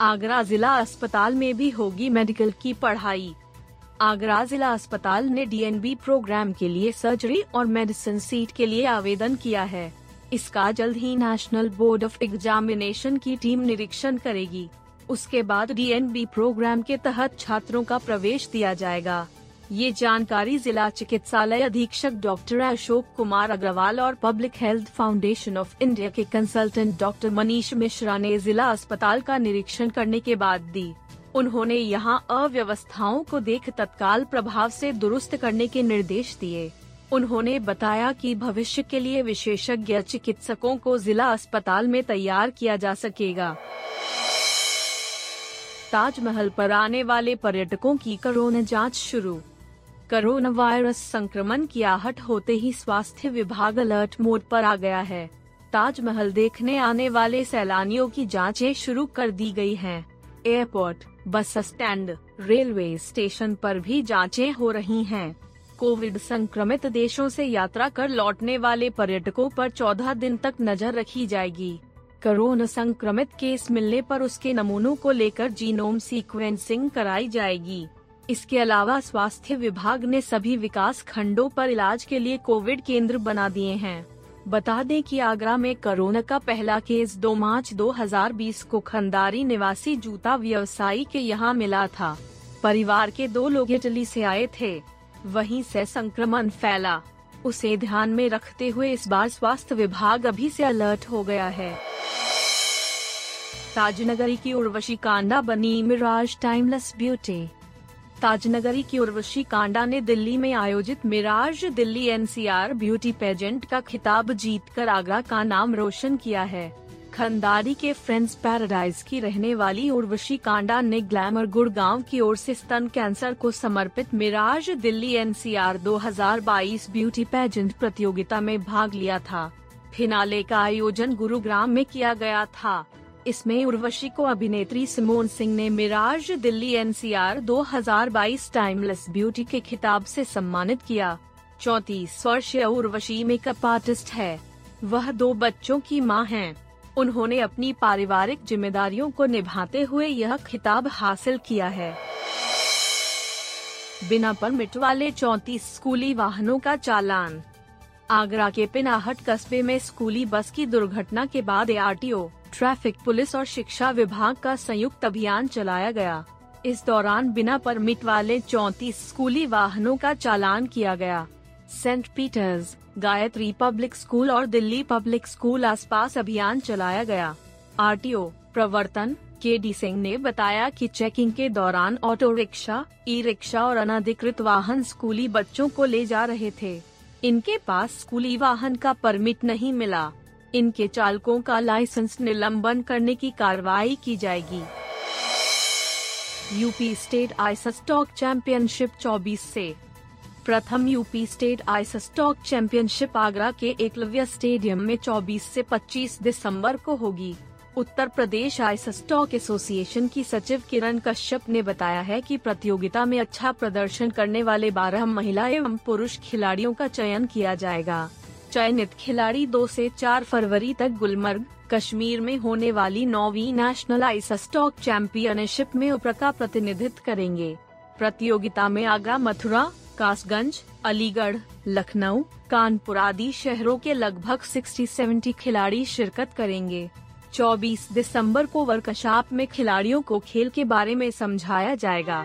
आगरा जिला अस्पताल में भी होगी मेडिकल की पढ़ाई। आगरा जिला अस्पताल ने डीएनबी प्रोग्राम के लिए सर्जरी और मेडिसिन सीट के लिए आवेदन किया है। इसका जल्द ही नेशनल बोर्ड ऑफ़ एग्जामिनेशन की टीम निरीक्षण करेगी। उसके बाद डीएनबी प्रोग्राम के तहत छात्रों का प्रवेश दिया जाएगा। ये जानकारी जिला चिकित्सालय अधीक्षक डॉक्टर अशोक कुमार अग्रवाल और public health foundation of India के कंसल्टेंट डॉक्टर मनीष मिश्रा ने जिला अस्पताल का निरीक्षण करने के बाद दी। उन्होंने यहाँ अव्यवस्थाओं को देख तत्काल प्रभाव से दुरुस्त करने के निर्देश दिए। उन्होंने बताया कि भविष्य के लिए विशेषज्ञ चिकित्सकों को जिला अस्पताल में तैयार किया जा सकेगा। ताजमहल पर आने वाले पर्यटकों की कोरोना जाँच शुरू। कोरोना वायरस संक्रमण की आहट होते ही स्वास्थ्य विभाग अलर्ट मोड पर आ गया है ताजमहल देखने आने वाले सैलानियों की जांचें शुरू कर दी गई हैं। Airport, bus stand, railway station पर भी जांचें हो रही हैं। कोविड संक्रमित देशों से यात्रा कर लौटने वाले पर्यटकों पर 14 दिन तक नज़र रखी जाएगी कोरोना संक्रमित केस मिलने पर उसके नमूनों को लेकर जीनोम सीक्वेंसिंग कराई जाएगी इसके अलावा स्वास्थ्य विभाग ने सभी विकास खंडों पर इलाज के लिए कोविड केंद्र बना दिए हैं। बता दें कि आगरा में कोरोना का पहला केस 2 मार्च 2020 को खंडारी निवासी जूता व्यवसायी के यहाँ मिला था। परिवार के दो लोग इटली से आए थे। वहीं से संक्रमण फैला। उसे ध्यान में रखते हुए इस बार स्वास्थ्य विभाग अभी से अलर्ट हो गया है। ताजनगरी की उर्वशी कांडा, बनी मिराज टाइमलेस ब्यूटी। ताजनगरी की उर्वशी कांडा ने दिल्ली में आयोजित Mirage Delhi NCR beauty pageant का खिताब जीतकर आगरा का नाम रोशन किया है। खंडारी के फ्रेंड्स पैराडाइज की रहने वाली उर्वशी कांडा ने ग्लैमर गुड़गांव की ओर से स्तन कैंसर को समर्पित Mirage Delhi NCR 2022 beauty pageant प्रतियोगिता में भाग लिया था। फिनाले का आयोजन गुरुग्राम में किया गया था। इसमें उर्वशी को अभिनेत्री सिमोन सिंह ने Mirage Delhi NCR 2022 timeless beauty के खिताब से सम्मानित किया। चौतीस वर्षीय उर्वशी मेकअप आर्टिस्ट है। वह दो बच्चों की माँ हैं। उन्होंने अपनी पारिवारिक जिम्मेदारियों को निभाते हुए यह खिताब हासिल किया है। बिना परमिट वाले चौतीस स्कूली वाहनों का चालान। आगरा के पिनाहट कस्बे में स्कूली बस की दुर्घटना के बाद एआरटीओ ट्रैफ़िक पुलिस और शिक्षा विभाग का संयुक्त अभियान चलाया गया। इस दौरान बिना परमिट वाले चौतीस स्कूली वाहनों का चालान किया गया। Saint Peter's, Gayatri public school और दिल्ली पब्लिक स्कूल आसपास अभियान चलाया गया। आरटीओ प्रवर्तन के डी सिंह ने बताया कि चेकिंग के दौरान ऑटो रिक्शा ई रिक्शा और अनधिकृत वाहन स्कूली बच्चों को ले जा रहे थे। इनके पास स्कूली वाहन का परमिट नहीं मिला। इनके चालकों का लाइसेंस निलंबन करने की कार्रवाई की जाएगी। UP state ice stock championship 24 से। प्रथम UP state ice stock championship Agra के एकलव्य स्टेडियम में 24 से 25 दिसंबर को होगी। Uttar Pradesh ice stock association की सचिव किरण कश्यप ने बताया है कि प्रतियोगिता में अच्छा प्रदर्शन करने वाले 12 महिला एवं पुरुष खिलाड़ियों का चयन किया जाएगा। चयनित खिलाड़ी दो से चार फरवरी तक गुलमर्ग, कश्मीर में होने वाली नौवीं नेशनल आइस स्टॉक चैंपियनशिप में उपरा का प्रतिनिधित्व करेंगे। प्रतियोगिता में आगरा, मथुरा, कासगंज, अलीगढ़, लखनऊ, कानपुर आदि शहरों के लगभग 60-70 खिलाड़ी शिरकत करेंगे। 24 दिसंबर को वर्कशॉप में खिलाड़ियों को खेल के बारे में समझाया जाएगा।